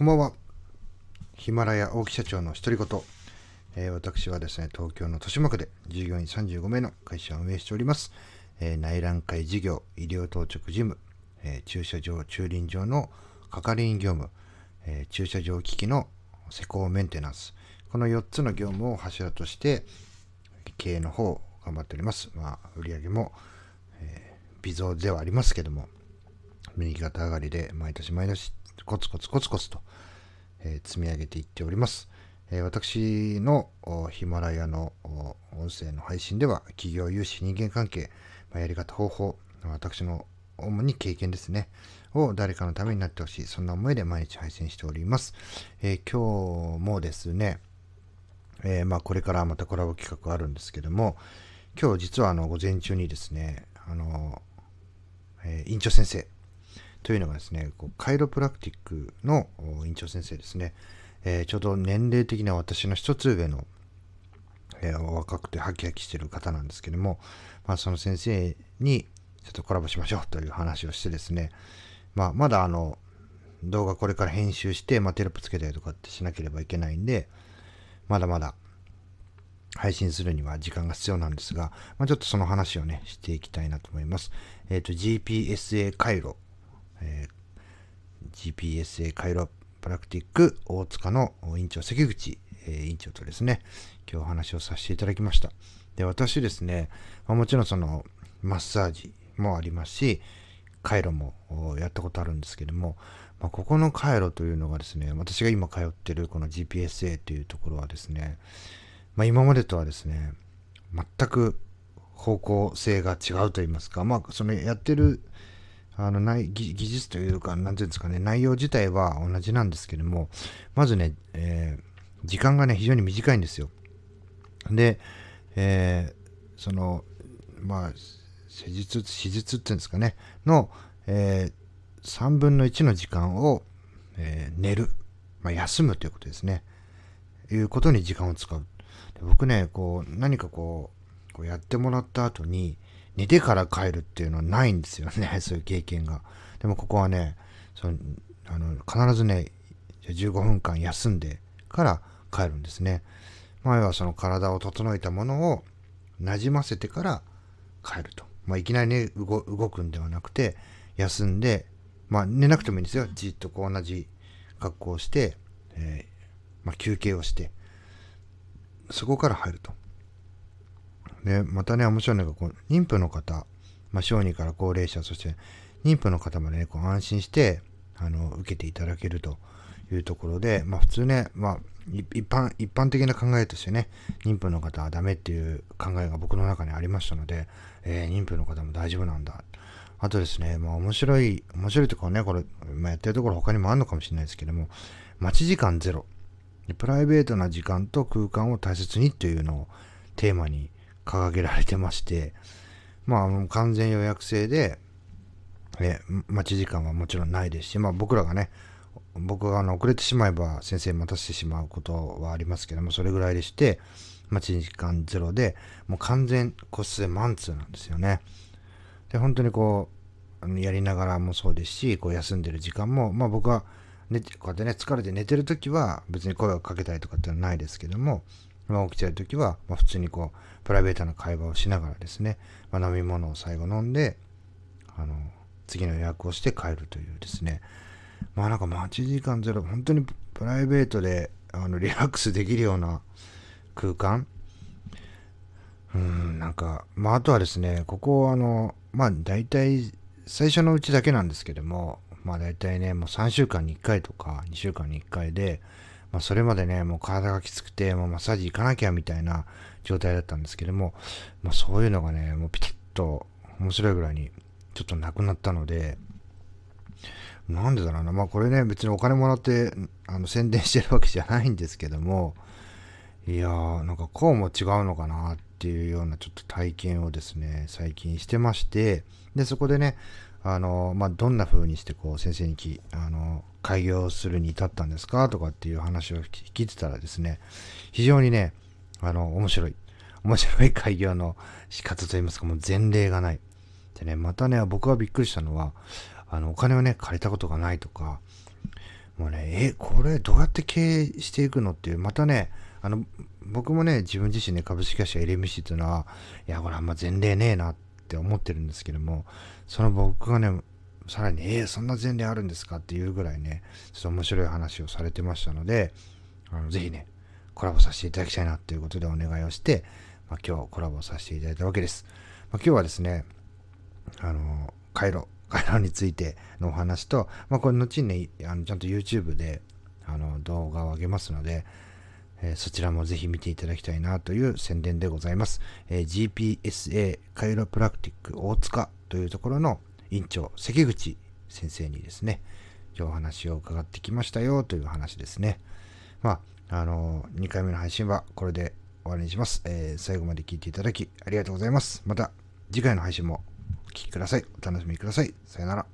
こんばんは。ヒマラヤ大木社長の独り言。えー、私はですね、東京の豊島区で従業員35名の会社を運営しております。えー、内覧会事業、医療当直事務、えー、駐車場、駐輪場の係員業務、え駐車場機器の施工メンテナンス。この4つの業務を柱として、経営の方を、頑張っております。まあ、売上も、え微増ではありますけども、右肩上がりで毎年毎年コツコツコツコツと、えー、積み上げていっております。え、私のヒマラヤの音声の配信では企業融資人間関係、ま、やり方方法私の主に経験ですねを誰かのためになってほしいそんな思いで毎日配信しております、えー、今日もですね、えー、まあこれからまたコラボ企画あるんですけども今日実はあの午前中にですねあの、えー、院長先生というのがですね、こうカイロプラクティックの院長先生ですね、えー、ちょうど年齢的には私の一つ上の、えー、若くてハキハキしてる方なんですけども、まあ、その先生にちょっとコラボしましょうという話をしてですね、まあ、まだあの動画これから編集して、まあ、テロップつけたりとかってしなければいけないんで、まだまだ配信するには時間が必要なんですが、まあ、ちょっとその話をね、していきたいなと思います。えっ、ー、と、GPSA 回路えー、GPSA カイロプラクティック大塚の院長関口、え、院長とですね、今日お話をさせていただきました。で、私ですね、まあ、もちろんそのマッサージもありますし、回路もやったことあるんですけども、まあ、ここの回路というのがですね、私が今通ってるこの GPSA というところはですね、まあ、今までとはですね、全く方向性が違うと言いますか、まあ、そのやってるあの内技術というか、なんていうんですかね、内容自体は同じなんですけども、まずね、えー、時間がね、非常に短いんですよ。で、えー、その、まあ、施術、手術っていうんですかね、の、えー、3分の1の時間を、えー、寝る、まあ、休むということですね。いうことに時間を使う。で僕ね、こう、何かこう、こうやってもらった後に、寝てから帰るっていうのはないんですよね、そういう経験が。でもここはね、そのあの必ずね、15分間休んでから帰るんですね。前はその体を整えたものをなじませてから帰ると。まあ、いきなりね動、動くんではなくて、休んで、まあ、寝なくてもいいんですよ。じっとこう同じ格好をして、えー、まあ、休憩をして、そこから入ると。で、またね、面白いのが、こう、妊婦の方、まあ、小児から高齢者、そして妊婦の方までね、こう安心して、あの、受けていただけるというところで、まあ、普通ね、まあ、一般、一般的な考えとしてね、妊婦の方はダメっていう考えが僕の中にありましたので、えー、妊婦の方も大丈夫なんだ。あとですね、まあ面白い、面白いところね、これ、まあ、やってるところ他にもあるのかもしれないですけども、待ち時間ゼロ。プライベートな時間と空間を大切にというのをテーマに掲げられてまして、まあ、完全予約制で、え待ち時間はもちろんないですし、まあ、僕らがね、僕が遅れてしまえば先生待たせてしまうことはありますけども、それぐらいでして、待ち時間ゼロで、もう完全個室でマンツーなんですよね。で、本当にこう、やりながらもそうですし、こう休んでる時間も、まあ僕は、ね、こうやってね、疲れて寝てるときは別に声をかけたりとかってのはないですけども、まあ、起きてる時は、まあ、普通にこう、プライベートな会話をしながらですね、まあ、飲み物を最後飲んで、あの、次の予約をして帰るというですね、まあなんか待ち時間ゼロ、本当にプライベートであのリラックスできるような空間。うん、なんか、まああとはですね、ここあの、まあ大体最初のうちだけなんですけども、まあ大体ね、もう3週間に1回とか2週間に1回で、まあ、それまでね、もう体がきつくて、もうマッサージ行かなきゃみたいな状態だったんですけども、まあ、そういうのがね、もうピタッと面白いぐらいにちょっとなくなったので、なんでだろうな。まあこれね、別にお金もらってあの宣伝してるわけじゃないんですけども、いやー、なんかこうも違うのかなっていうようなちょっと体験をですね、最近してまして、で、そこでね、あの、まあ、どんな風にしてこう先生にき、あの、開業するに至ったんですか？とかっていう話を聞いてたらですね、非常にね、あの、面白い。面白い開業の仕方といいますか、もう前例がない。でね、またね、僕がびっくりしたのは、あの、お金をね、借りたことがないとか、もうね、え、これどうやって経営していくのっていう、またね、あの、僕もね、自分自身ね、株式会社 LMC っていうのは、いや、これあんま前例ねえなって思ってるんですけども、その僕がね、さらに、えー、そんな前例あるんですかっていうぐらいね、ちょっと面白い話をされてましたので、あのぜひね、コラボさせていただきたいなということでお願いをして、まあ、今日コラボさせていただいたわけです。まあ、今日はですね、あの、回路、回路についてのお話と、まあ、これ後にね、あのちゃんと YouTube であの動画を上げますので、え、そちらもぜひ見ていただきたいなという宣伝でございます。え、GPSA カイロプラクティック大塚というところの院長、関口先生にですね、今日お話を伺ってきましたよという話ですね。まあ、あのー、2回目の配信はこれで終わりにします。え最後まで聞いていただきありがとうございます。また次回の配信もお聴きください。お楽しみください。さよなら。